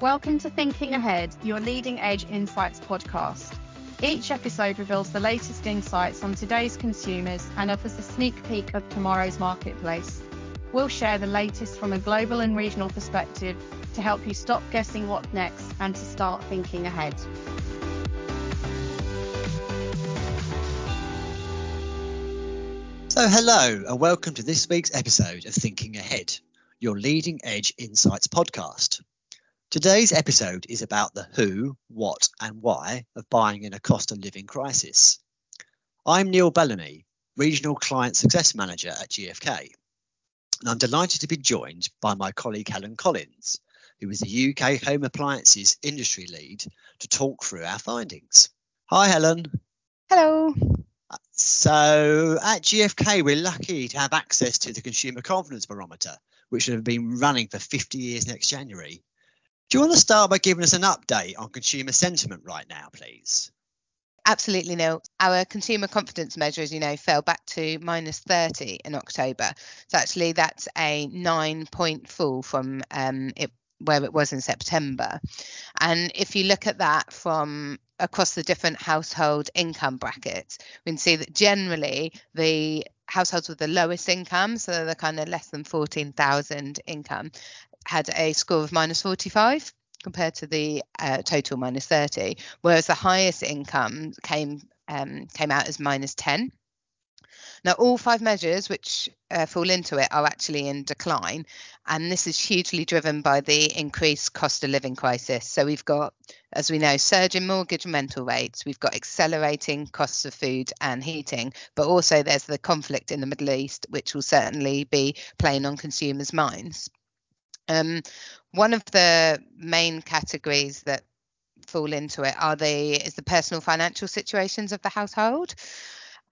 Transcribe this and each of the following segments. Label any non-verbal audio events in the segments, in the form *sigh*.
Welcome to Thinking Ahead, your leading edge insights podcast. Each episode reveals the latest insights on today's consumers and offers a sneak peek of tomorrow's marketplace. We'll share the latest from a global and regional perspective to help you stop guessing what's next and to start thinking ahead. So, hello, and welcome to this week's episode of Thinking Ahead, your leading edge insights podcast. Today's episode is about the who, what, and why of buying in a cost of living crisis. I'm Neil Bellamy, Regional Client Success Manager at GfK, and I'm delighted to be joined by my colleague Helen Collins, who is the UK Home Appliances Industry Lead, to talk through our findings. Hi, Helen. Hello. So, at GfK, we're lucky to have access to the Consumer Confidence Barometer, which has been running for 50 years next January. Do you want to start by giving us an update on consumer sentiment right now, please? Absolutely, Neil. Our consumer confidence measure, as you know, fell back to minus 30 in October. So actually, that's a nine point fall from um, it, where it was in September. And if you look at that from across the different household income brackets, we can see that generally the households with the lowest income, so the kind of less than 14,000 income, had a score of minus 45 compared to the uh, total minus 30, whereas the highest income came um, came out as minus 10. Now, all five measures which uh, fall into it are actually in decline, and this is hugely driven by the increased cost of living crisis. So, we've got, as we know, surging mortgage and rental rates, we've got accelerating costs of food and heating, but also there's the conflict in the Middle East, which will certainly be playing on consumers' minds. Um, one of the main categories that fall into it are the is the personal financial situations of the household.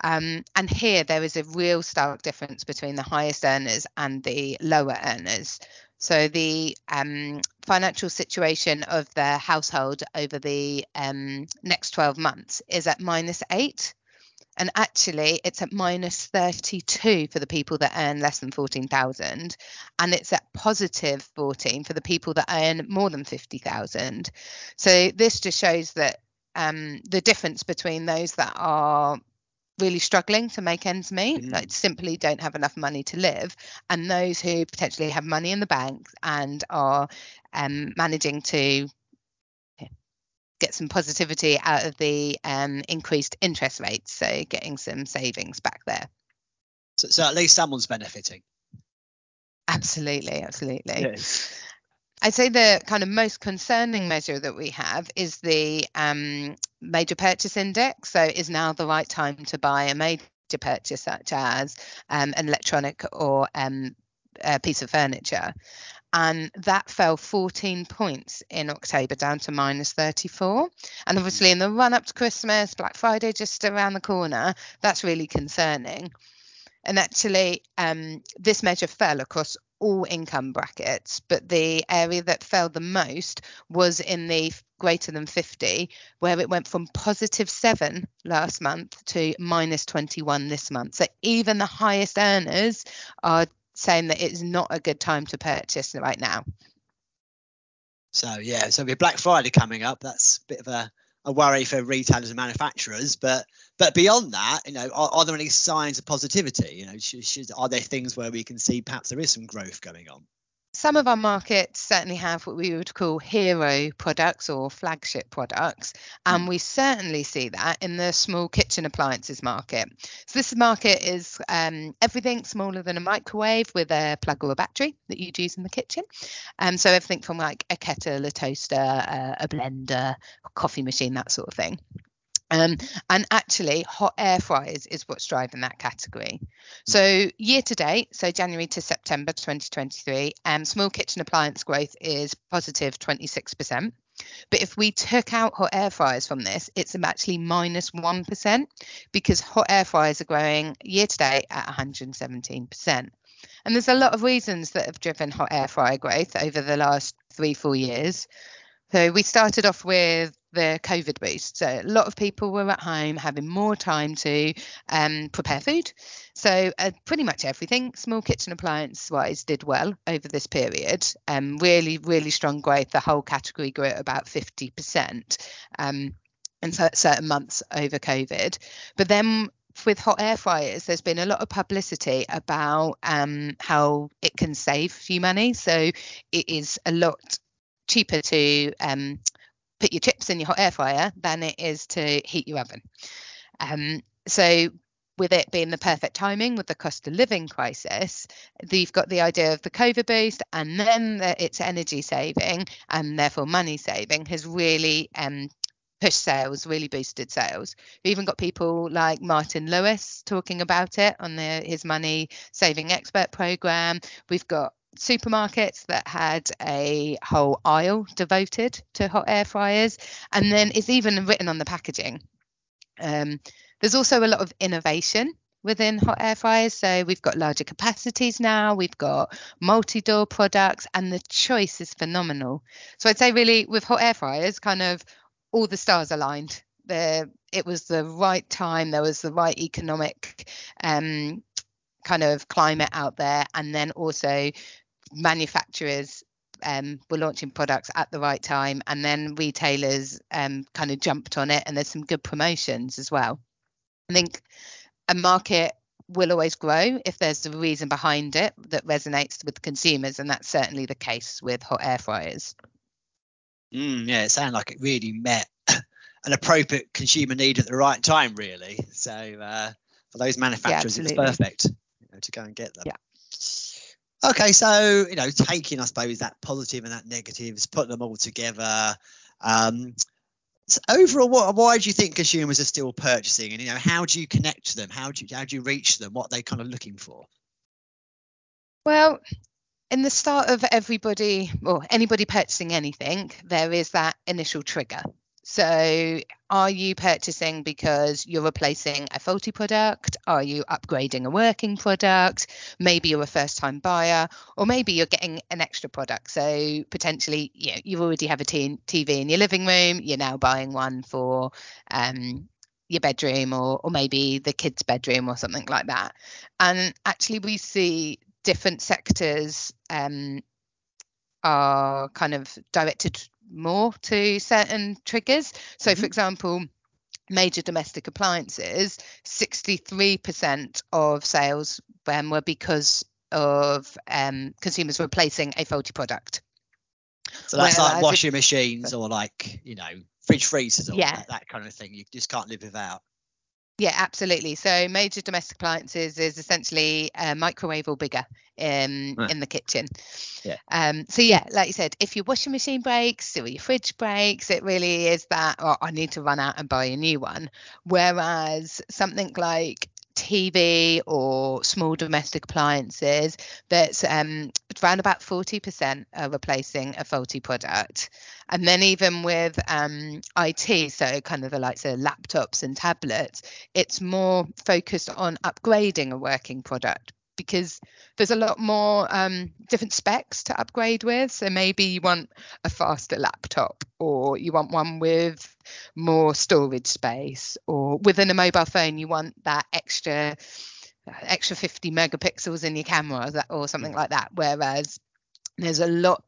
Um, and here there is a real stark difference between the highest earners and the lower earners. So the um, financial situation of the household over the um, next 12 months is at minus eight and actually it's at minus 32 for the people that earn less than 14,000 and it's at positive 14 for the people that earn more than 50,000 so this just shows that um, the difference between those that are really struggling to make ends meet mm. like simply don't have enough money to live and those who potentially have money in the bank and are um, managing to get some positivity out of the um, increased interest rates. So getting some savings back there. So, so at least someone's benefiting. Absolutely, absolutely. Yes. I'd say the kind of most concerning measure that we have is the um, major purchase index. So, is now the right time to buy a major purchase, such as um, an electronic or um, piece of furniture? and that fell 14 points in October down to minus 34. And obviously, in the run up to Christmas, Black Friday just around the corner, that's really concerning. And actually, um, this measure fell across all income brackets, but the area that fell the most was in the greater than 50, where it went from positive seven last month to minus 21 this month. So even the highest earners are saying that it's not a good time to purchase right now. So yeah, so with Black Friday coming up, that's a bit of a, a worry for retailers and manufacturers. But but beyond that, you know, are, are there any signs of positivity? You know, should, should, are there things where we can see perhaps there is some growth going on? Some of our markets certainly have what we would call hero products or flagship products, and mm. we certainly see that in the small kitchen appliances market. So, this market is um, everything smaller than a microwave with a plug or a battery that you'd use in the kitchen. Um, so, everything from like a kettle, a toaster, uh, a blender, a coffee machine, that sort of thing. Um, and actually, hot air fryers is what's driving that category. Hmm. So, year to date, so January to September 2023, um, small kitchen appliance growth is positive 26%. But if we took out hot air fryers from this, it's actually minus 1 because hot air fryers are growing year to date at 117%. And there's a lot of reasons that have driven hot air fryer growth over the last three, four years. So we started off with the COVID boost. So a lot of people were at home having more time to um, prepare food. So uh, pretty much everything, small kitchen appliance wise, did well over this period. Um, really, really strong growth. The whole category grew at about 50%. Um, in certain months over COVID. But then with hot air fryers, there's been a lot of publicity about um, how it can save you money. So it is a lot cheaper to um, put your chips in your hot air fryer than it is to heat your oven. Um, so with it being the perfect timing with the cost of living crisis, you've got the idea of the COVID boost and then the, its energy saving and therefore money saving has really um, pushed sales, really boosted sales. We've even got people like Martin Lewis talking about it on the, his money saving expert program. We've got supermarkets that had a whole aisle devoted to hot air fryers, and then it's even written on the packaging. Um, there's also a lot of innovation within hot air fryers. So we've got larger capacities now, we've got multi door products, and the choice is phenomenal. So I'd say, really, with hot air fryers, kind of all the stars aligned. There, it was the right time, there was the right economic um, kind of climate out there, and then also manufacturers um, were launching products at the right time, and then retailers um, kind of jumped on it, and there's some good promotions as well. I think a market will always grow if there's a reason behind it that resonates with consumers, and that's certainly the case with hot air fryers. Mm, yeah, it sounded like it really met *coughs* an appropriate consumer need at the right time, really. So uh, for those manufacturers, yeah, it's perfect you know, to go and get them. Yeah. Okay, so you know, taking I suppose that positive and that negatives, putting them all together. Um, so overall, what, why do you think consumers are still purchasing, and you know, how do you connect to them? How do you how do you reach them? What are they kind of looking for? Well, in the start of everybody or anybody purchasing anything, there is that initial trigger. So, are you purchasing because you're replacing a faulty product? Are you upgrading a working product? Maybe you're a first time buyer, or maybe you're getting an extra product. So, potentially, you, know, you already have a t- TV in your living room, you're now buying one for um, your bedroom or, or maybe the kids' bedroom or something like that. And actually, we see different sectors um, are kind of directed more to certain triggers. So, mm-hmm. for example, major domestic appliances, 63% of sales um, were because of um, consumers replacing a faulty product. So that's Whereas like washing machines or like, you know, fridge freezers or yeah. that, that kind of thing. You just can't live without. Yeah, absolutely. So major domestic appliances is essentially a microwave or bigger um, in the kitchen. Yeah. Um, so yeah, like you said, if your washing machine breaks or your fridge breaks, it really is that, oh, I need to run out and buy a new one. Whereas something like TV or small domestic appliances, that's um, around about 40% are replacing a faulty product. And then even with um, IT, so kind of the likes of laptops and tablets, it's more focused on upgrading a working product because there's a lot more um, different specs to upgrade with. So maybe you want a faster laptop, or you want one with more storage space, or within a mobile phone, you want that extra extra 50 megapixels in your camera or something like that. Whereas there's a lot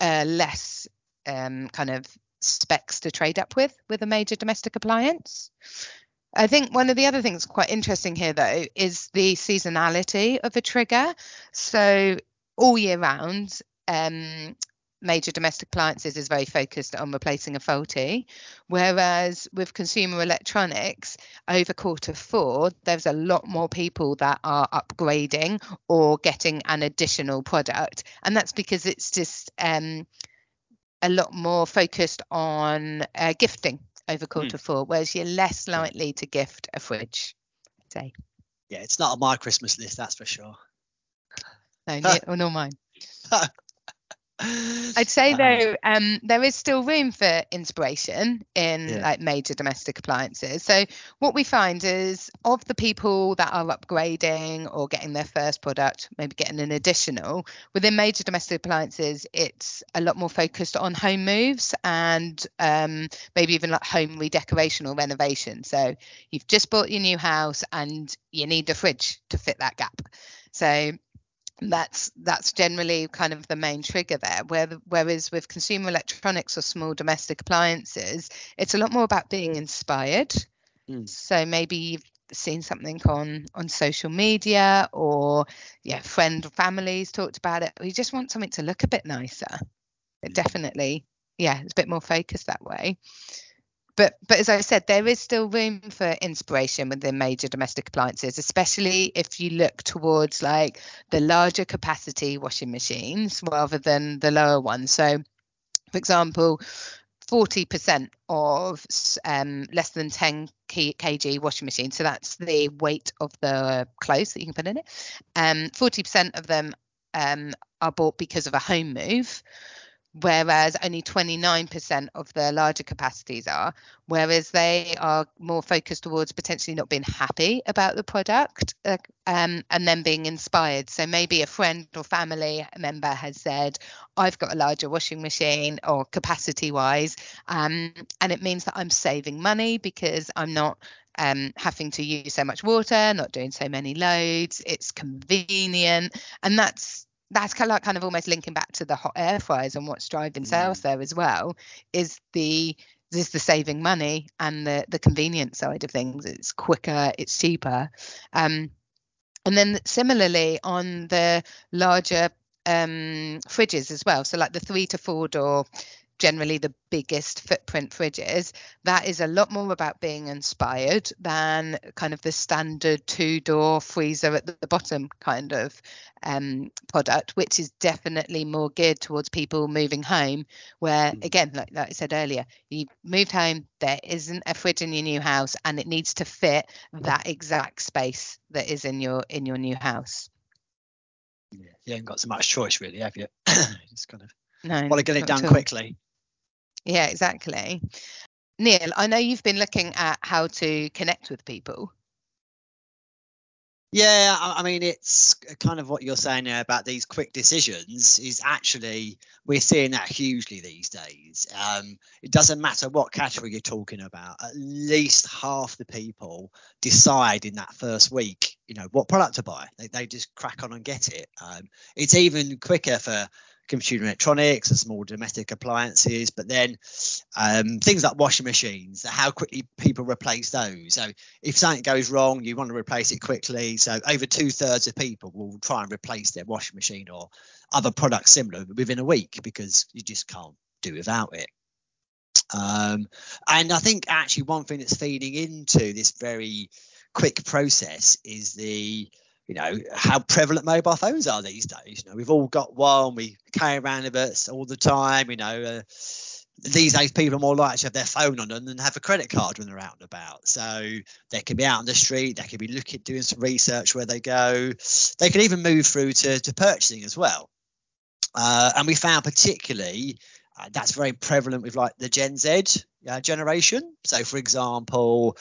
uh, less um, kind of specs to trade up with with a major domestic appliance. I think one of the other things quite interesting here, though, is the seasonality of a trigger. So, all year round, um, major domestic appliances is very focused on replacing a faulty, whereas with consumer electronics, over quarter four, there's a lot more people that are upgrading or getting an additional product. And that's because it's just um, a lot more focused on uh, gifting over quarter mm. four, whereas you're less likely to gift a fridge. I'd say. Yeah, it's not on my Christmas list, that's for sure. No, or nor mine. I'd say though, um, there is still room for inspiration in Yeah. like major domestic appliances. So what we find is of the people that are upgrading or getting their first product, maybe getting an additional within major domestic appliances, it's a lot more focused on home moves and um, maybe even like home redecoration or renovation. So you've just bought your new house and you need a fridge to fit that gap. So that's that's generally kind of the main trigger there. Where whereas with consumer electronics or small domestic appliances, it's a lot more about being inspired. Mm. So maybe you've seen something on on social media or yeah, friend or families talked about it. You just want something to look a bit nicer. It definitely, yeah, it's a bit more focused that way but but as I said, there is still room for inspiration within major domestic appliances, especially if you look towards like the larger capacity washing machines rather than the lower ones. So, for example, 40% of um, less than 10 kg washing machines, so that's the weight of the clothes that you can put in it. Um, 40% of them um, are bought because of a home move whereas only 29% of the larger capacities are whereas they are more focused towards potentially not being happy about the product uh, um, and then being inspired so maybe a friend or family member has said i've got a larger washing machine or capacity wise um, and it means that i'm saving money because i'm not um, having to use so much water, not doing so many loads. It's convenient, and that's that's kind of like kind of almost linking back to the hot air fryers and what's driving sales there as well is the is the saving money and the the convenience side of things. It's quicker it's cheaper. Um and then similarly on the larger um fridges as well. So like the three to four door generally the biggest footprint fridges, that is a lot more about being inspired than kind of the standard two door freezer at the bottom kind of um, product, which is definitely more geared towards people moving home. Where, again, like, like I said earlier, you moved home, there isn't a fridge in your new house, and it needs to fit that exact space that is in your in your new house. Yeah, you haven't got so much choice, really, have you? *coughs* Just kind of no, want to get it done quickly. Yeah, exactly. Neil, I know you've been looking at how to connect with people. Yeah, I, mean, it's kind of what you're saying there about these quick decisions is actually we're seeing that hugely these days. Um, it doesn't matter what category you're talking about. At least half the people decide in that first week, you know, what product to buy. They, they just crack on and get it. Um, it's even quicker for consumer electronics and small domestic appliances, but then um, things like washing machines, how quickly people replace those. So if something goes wrong, you want to replace it quickly. So over two thirds of people will try and replace their washing machine or other products similar within a week because you just can't do without it. Um, and I think actually one thing that's feeding into this very quick process is the you know how prevalent mobile phones are these days. You know, we've all got one. We carry around with us all the time. You know, uh, these days people are more likely to have their phone on them than have a credit card when they're out and about. So they can be out on the street. They can be looking, doing some research where they go. They can even move through to, to purchasing as well. Uh, and we found particularly uh, that's very prevalent with like the Gen Z uh, generation. So, for example,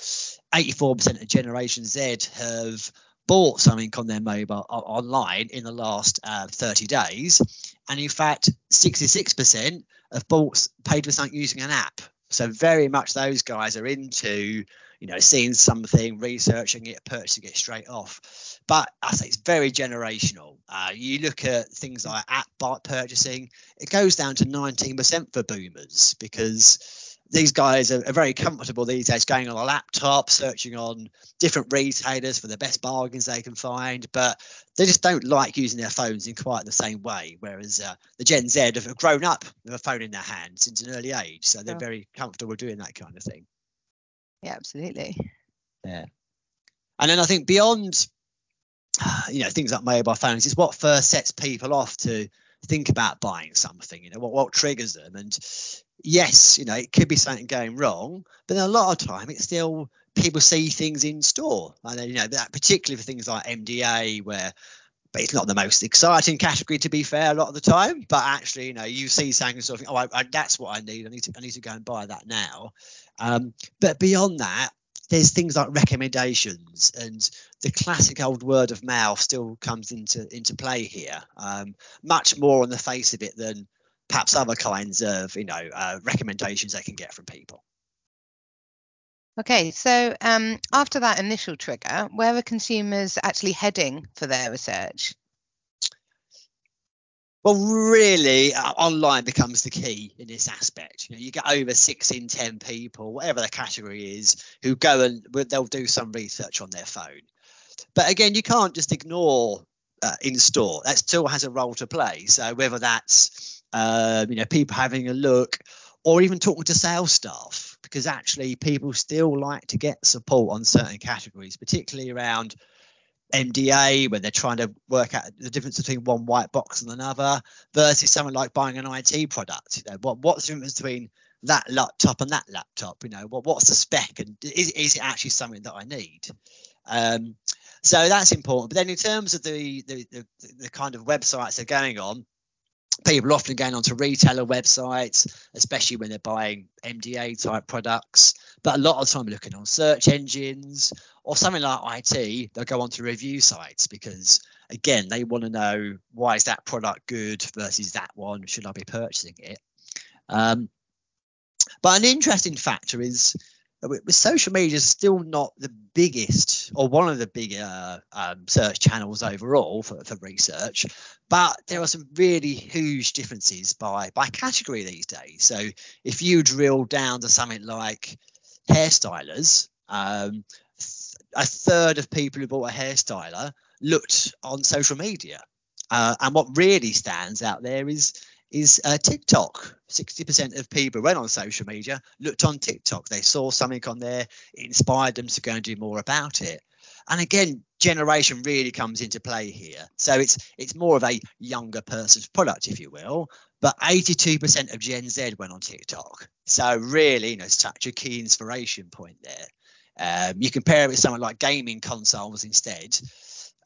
84% of Generation Z have bought something on their mobile online in the last uh, 30 days, and in fact, 66% have bought paid for something using an app. So very much those guys are into you know seeing something, researching it, purchasing it straight off. But I say it's very generational. Uh, you look at things like app purchasing, it goes down to 19% for boomers because these guys are, are, very comfortable these days going on a laptop, searching on different retailers for the best bargains they can find, but they just don't like using their phones in quite the same way. Whereas uh, the Gen Z have grown up with a phone in their hand since an early age, so they're very comfortable doing that kind of thing. Yeah, absolutely. Yeah. And then I think beyond, you know, things like mobile phones is what first sets people off to think about buying something you know what, what triggers them and yes you know it could be something going wrong but a lot of time it's still people see things in store and then, you know that particularly for things like mda where but it's not the most exciting category to be fair a lot of the time. But actually, you know, you see something sort of, oh, I, I, that's what I need. I need to, I need to go and buy that now. Um, but beyond that, there's things like recommendations and the classic old word of mouth still comes into into play here. Um, much more on the face of it than perhaps other kinds of, you know, uh, recommendations they can get from people. Okay, so um, after that initial trigger, where are consumers actually heading for their research? Well, really, uh, online becomes the key in this aspect. You know, you get over six in ten people, whatever the category is, who go and they'll do some research on their phone. But again, you can't just ignore uh, in store. That still has a role to play. So whether that's uh, you know people having a look, or even talking to sales staff because actually people still like to get support on certain categories, particularly around MDA when they're trying to work out the difference between one white box and another versus something like buying an IT product. You know, what what's the difference between that laptop and that laptop? You know, what what's the spec and is is it actually something that I need? Um, so that's important. But then in terms of the the, the, the kind of websites they're going on, people often going onto retailer websites, especially when they're buying MDA type products. But a lot of time, looking on search engines or something like IT, they'll go onto review sites because, again, they want to know why is that product good versus that one? Should I be purchasing it? Um, but an interesting factor is social media is still not the biggest or one of the bigger um, search channels overall for, for research but there are some really huge differences by by category these days. So if you drill down to something like hairstylers um, a third of people who bought a hairstyler looked on social media. Uh, and what really stands out there is is uh, TikTok. 60% of people went on social media, looked on TikTok. They saw something on there, it inspired them to go and do more about it. And again, generation really comes into play here. So it's it's more of a younger person's product, if you will. But 82% of Gen Z went on TikTok. So really, you know, such a key inspiration point there. Um, you compare it with something like gaming consoles instead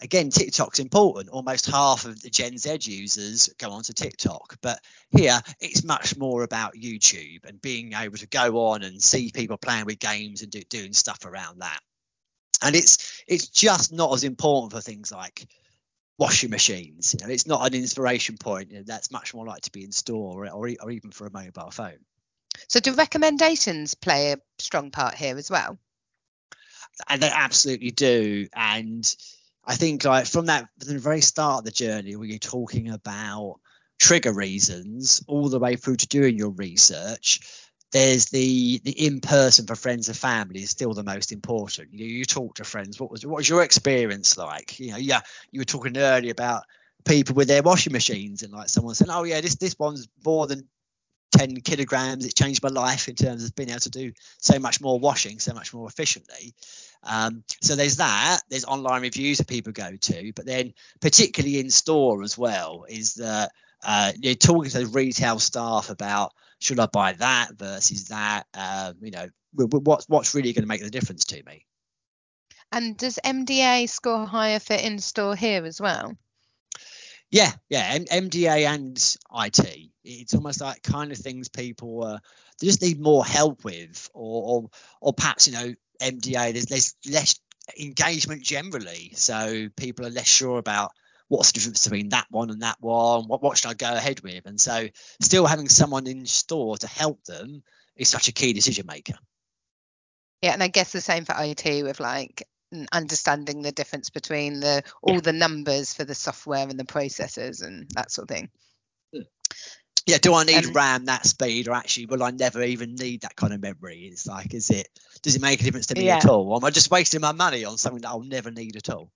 again, TikTok's important. Almost half of the Gen Z users go onto TikTok, but here it's much more about YouTube and being able to go on and see people playing with games and do, doing stuff around that. And it's it's just not as important for things like washing machines. You know, it's not an inspiration point. You know, that's much more likely to be in store or, or, or even for a mobile phone. So, do recommendations play a strong part here as well? And they absolutely do. And I think like from that from the very start of the journey where you're talking about trigger reasons all the way through to doing your research there's the the in person for friends and family is still the most important. You, you talk to friends. What was what was your experience like? You know yeah you were talking earlier about people with their washing machines and like someone saying oh yeah this this one's more than 10 kilograms. It's changed my life in terms of being able to do so much more washing so much more efficiently um, so there's that. There's online reviews that people go to, but then particularly in store as well is that uh, you're talking to the retail staff about should I buy that versus that. Uh, you know, what's what's really going to make the difference to me. And does MDA score higher for in store here as well? Yeah, yeah, M- MDA and IT. It's almost like kind of things people uh, they just need more help with, or, or or perhaps you know MDA, there's less, less engagement generally. So people are less sure about what's the difference between that one and that one. What, what should I go ahead with? And so still having someone in store to help them is such a key decision maker. Yeah, and I guess the same for IT with like understanding the difference between the all yeah. the numbers for the software and the processors and that sort of thing. Yeah, do I need um, RAM that speed, or actually will I never even need that kind of memory? It's like, is it does it make a difference to me yeah. at all? Or am I just wasting my money on something that I'll never need at all?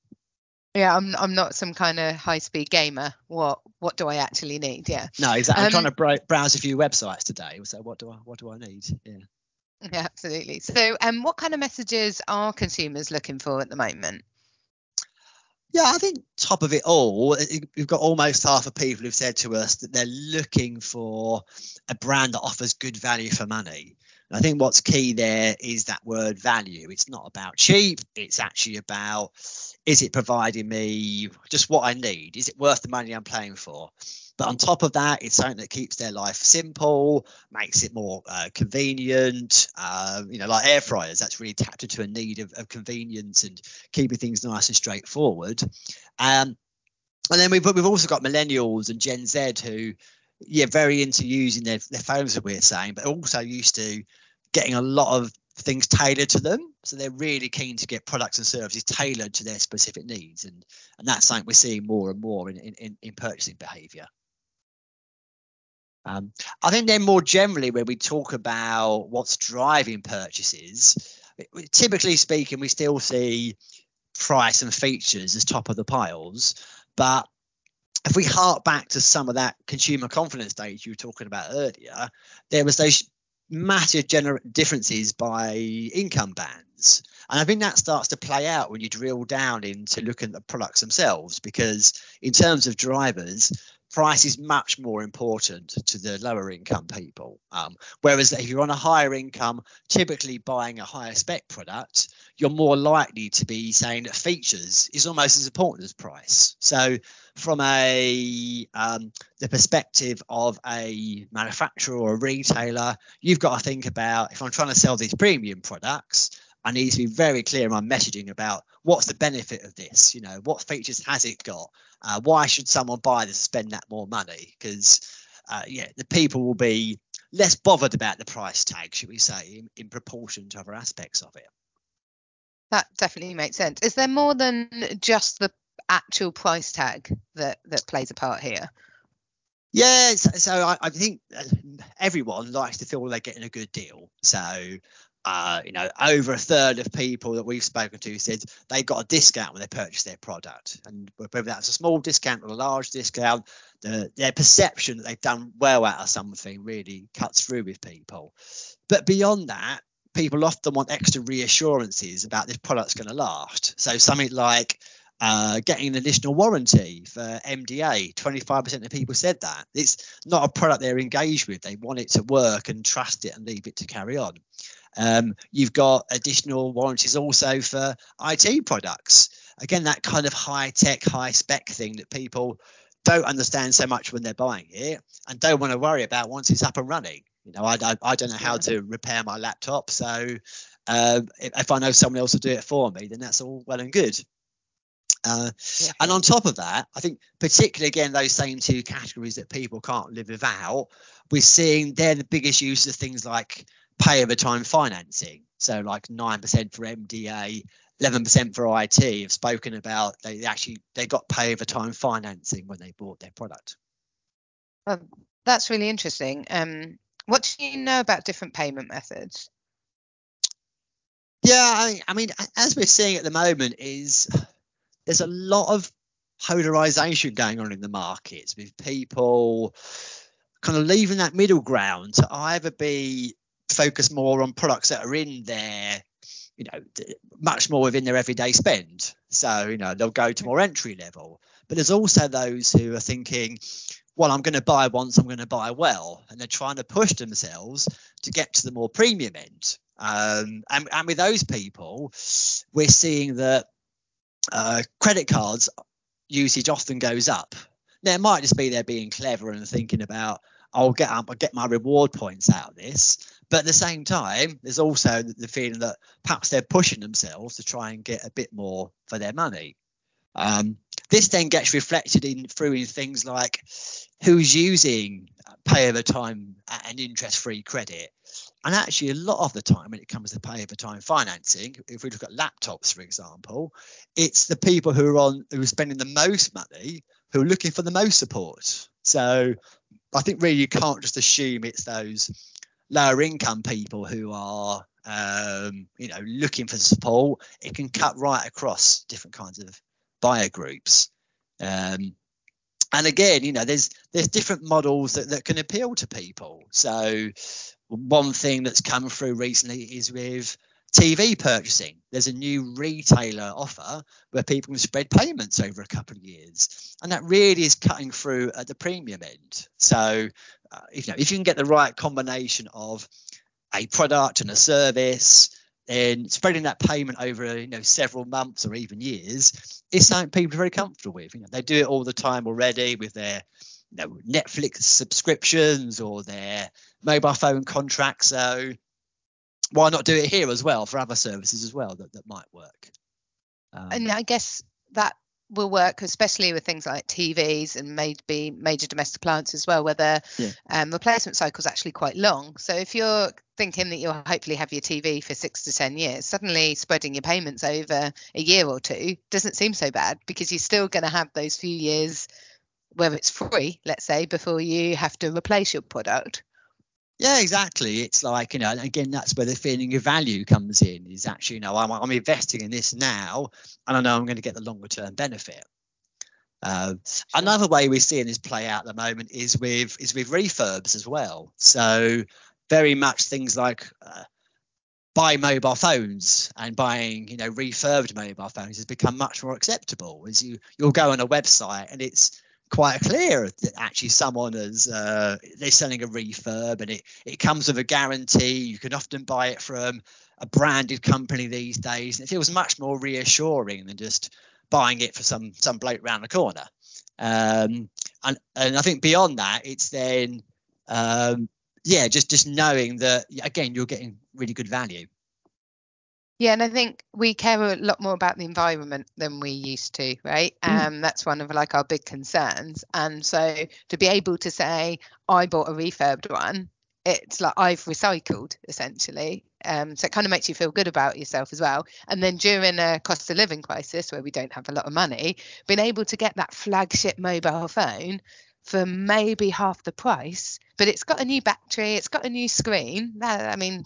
Yeah, I'm I'm not some kind of high speed gamer. What what do I actually need? Yeah. No, exactly. Um, I'm trying to browse a few websites today. So what do I what do I need? Yeah. Yeah, absolutely. So, um, what kind of messages are consumers looking for at the moment? Yeah, I think top of it all, we've got almost half of people who've said to us that they're looking for a brand that offers good value for money. And I think what's key there is that word value. It's not about cheap. It's actually about is it providing me just what I need? Is it worth the money I'm paying for? But on top of that, it's something that keeps their life simple, makes it more uh, convenient. Uh, you know, like air fryers, that's really tapped into a need of, of convenience and keeping things nice and straightforward. Um, and then we've, we've also got millennials and Gen Z who, yeah, very into using their, their phones, that we're saying, but also used to getting a lot of things tailored to them. So they're really keen to get products and services tailored to their specific needs. And, and that's something we're seeing more and more in, in, in purchasing behavior. Um, I think then more generally, when we talk about what's driving purchases, typically speaking, we still see price and features as top of the piles. But if we hark back to some of that consumer confidence data you were talking about earlier, there was those massive gener- differences by income bands. And I think that starts to play out when you drill down into looking at the products themselves, because in terms of drivers, price is much more important to the lower income people. Um, whereas if you're on a higher income, typically buying a higher spec product, you're more likely to be saying that features is almost as important as price. So from a um, the perspective of a manufacturer or a retailer, you've got to think about if I'm trying to sell these premium products, I need to be very clear in my messaging about what's the benefit of this. You know, what features has it got? Uh, why should someone buy this? Spend that more money? Because uh, yeah, the people will be less bothered about the price tag, should we say, in, in proportion to other aspects of it. That definitely makes sense. Is there more than just the actual price tag that that plays a part here? Yeah, so, so I, I, think uh, everyone likes to feel they're getting a good deal. So uh, you know, over a third of people that we've spoken to said they got a discount when they purchased their product, and whether that's a small discount or a large discount, the, their perception that they've done well out of something really cuts through with people. But beyond that, people often want extra reassurances about this product's going to last. So something like uh, getting an additional warranty for MDA. 25% of people said that. It's not a product they're engaged with. They want it to work and trust it and leave it to carry on. Um, you've got additional warranties also for IT products. Again, that kind of high tech, high spec thing that people don't understand so much when they're buying it and don't want to worry about once it's up and running. You know, I, I, I don't know how to repair my laptop. So uh, if, if, I know someone else will do it for me, then that's all well and good. Uh, yeah. And on top of that, I think particularly again those same two categories that people can't live without, we're seeing they're the biggest users of things like pay over time financing. So like nine percent for MDA, eleven percent for IT have spoken about they actually they got pay over time financing when they bought their product. Well, that's really interesting. Um, what do you know about different payment methods? Yeah, I, I mean, as we're seeing at the moment, is there's a lot of polarization going on in the markets with people kind of leaving that middle ground to either be focused more on products that are in their you know much more within their everyday spend. So you know they'll go to more entry level. But there's also those who are thinking well i'm going to buy once i'm going to buy well and they're trying to push themselves to get to the more premium end. Um, and, and with those people we're seeing that uh, credit cards usage often goes up now it might just be they're being clever and thinking about I'll get I'll get my reward points out of this. But at the same time, there's also the feeling that perhaps they're pushing themselves to try and get a bit more for their money. Um, this then gets reflected in through in things like who's using pay over time and interest free credit. And actually, a lot of the time, when it comes to pay over time financing, if we look at laptops, for example, it's the people who are on who are spending the most money who are looking for the most support. So I think really you can't just assume it's those lower income people who are um, you know looking for support. It can cut right across different kinds of buyer groups. Um, and again, you know, there's there's different models that, that can appeal to people. So one thing that's come through recently is with TV purchasing. There's a new retailer offer where people can spread payments over a couple of years, and that really is cutting through at the premium end. So, uh, if you know, if you can get the right combination of a product and a service, then spreading that payment over you know several months or even years is something people are very comfortable with. You know, they do it all the time already with their you know, Netflix subscriptions or their mobile phone contracts. So why not do it here as well for other services as well that, that might work? Um, and I guess that will work, especially with things like TVs and maybe major domestic appliances as well, where the yeah. um, replacement cycle is actually quite long. So if you're thinking that you'll hopefully have your TV for six to 10 years, suddenly spreading your payments over a year or two doesn't seem so bad because you're still going to have those few years where it's free, let's say, before you have to replace your product. Yeah, exactly. It's like, you know, again, that's where the feeling of value comes in is actually, you know, I'm, I'm investing in this now and I know I'm going to get the longer term benefit. Uh. Another way we're seeing this play out at the moment is with is with refurbs as well. So very much things like uh, buying mobile phones and buying you know refurbed mobile phones has become much more acceptable. As you you'll go on a website and it's quite clear that actually someone is uh, they're selling a refurb and it, it comes with a guarantee. You can often buy it from a branded company these days, and it feels much more reassuring than just buying it for some some bloke round the corner. Um, and and I think beyond that, it's then um, yeah, just just knowing that again you're getting really good value. Yeah, and I think we care a lot more about the environment than we used to, right? Mm. Um, that's one of like our big concerns. And so to be able to say, I bought a refurbed one, it's like I've recycled essentially. Um, so it kind of makes you feel good about yourself as well. And then during a cost of living crisis where we don't have a lot of money, being able to get that flagship mobile phone for maybe half the price, but it's got a new battery, it's got a new screen. That, I mean,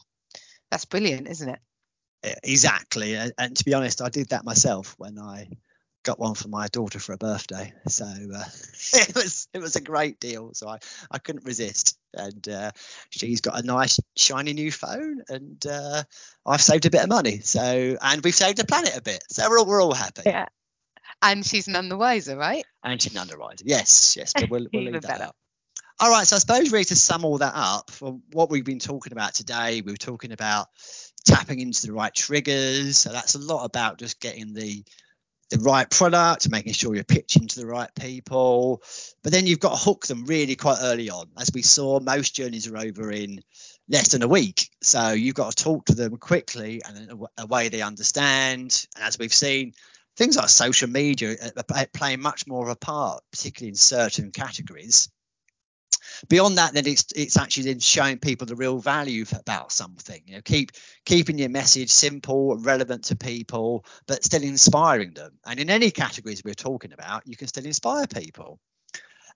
that's brilliant, isn't it? Exactly, and to be honest, I did that myself when I got one for my daughter for a birthday. So uh, *laughs* it was it was a great deal. So I, I couldn't resist. And uh, she's got a nice shiny new phone, and uh, I've saved a bit of money. So and we've saved the planet a bit. So we're all we're all happy. Yeah. And she's none the wiser, right? And she's none the wiser. Yes, yes. But we'll, *laughs* we'll leave that out. All right, so I suppose really to sum all that up, for what we've been talking about today, we were talking about tapping into the right triggers. So that's a lot about just getting the the right product, making sure you're pitching to the right people. But then you've got to hook them really quite early on. As we saw, most journeys are over in less than a week. So you've got to talk to them quickly and in a way they understand. And as we've seen, things like social media uh, uh, are playing much more of a part, particularly in certain categories beyond that then it's it's actually then showing people the real value about something you know keep keeping your message simple relevant to people but still inspiring them. And in any categories we're talking about you can still inspire people.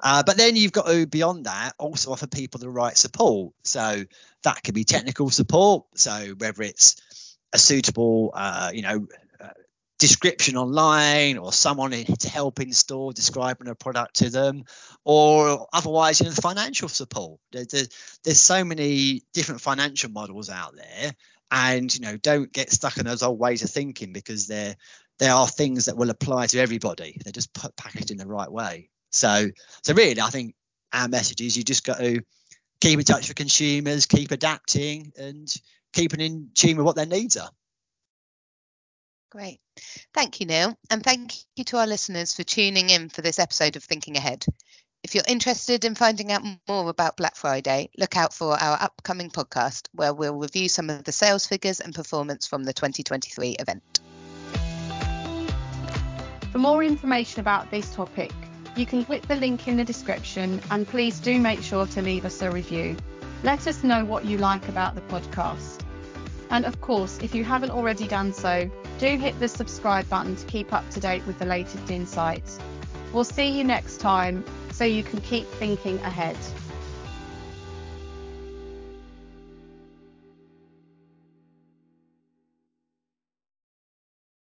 Uh, but then you've got to beyond that also offer people the right support. So that could be technical support. So whether it's a suitable uh, you know description online or someone to help in store describing a product to them or otherwise you know the financial support. There's, there's so many different financial models out there and you know don't get stuck in those old ways of thinking because they're there are things that will apply to everybody. They're just put packaged in the right way. So so really i think our message is you just got to keep in touch with consumers keep adapting and keeping in tune with what their needs are Great. Thank you, Neil. And thank you to our listeners for tuning in for this episode of Thinking Ahead. If you're interested in finding out more about Black Friday, look out for our upcoming podcast where we'll review some of the sales figures and performance from the 2023 event. For more information about this topic, you can click the link in the description and please do make sure to leave us a review. Let us know what you like about the podcast. And of course, if you haven't already done so, do hit the subscribe button to keep up to date with the latest insights. We'll see you next time so you can keep thinking ahead.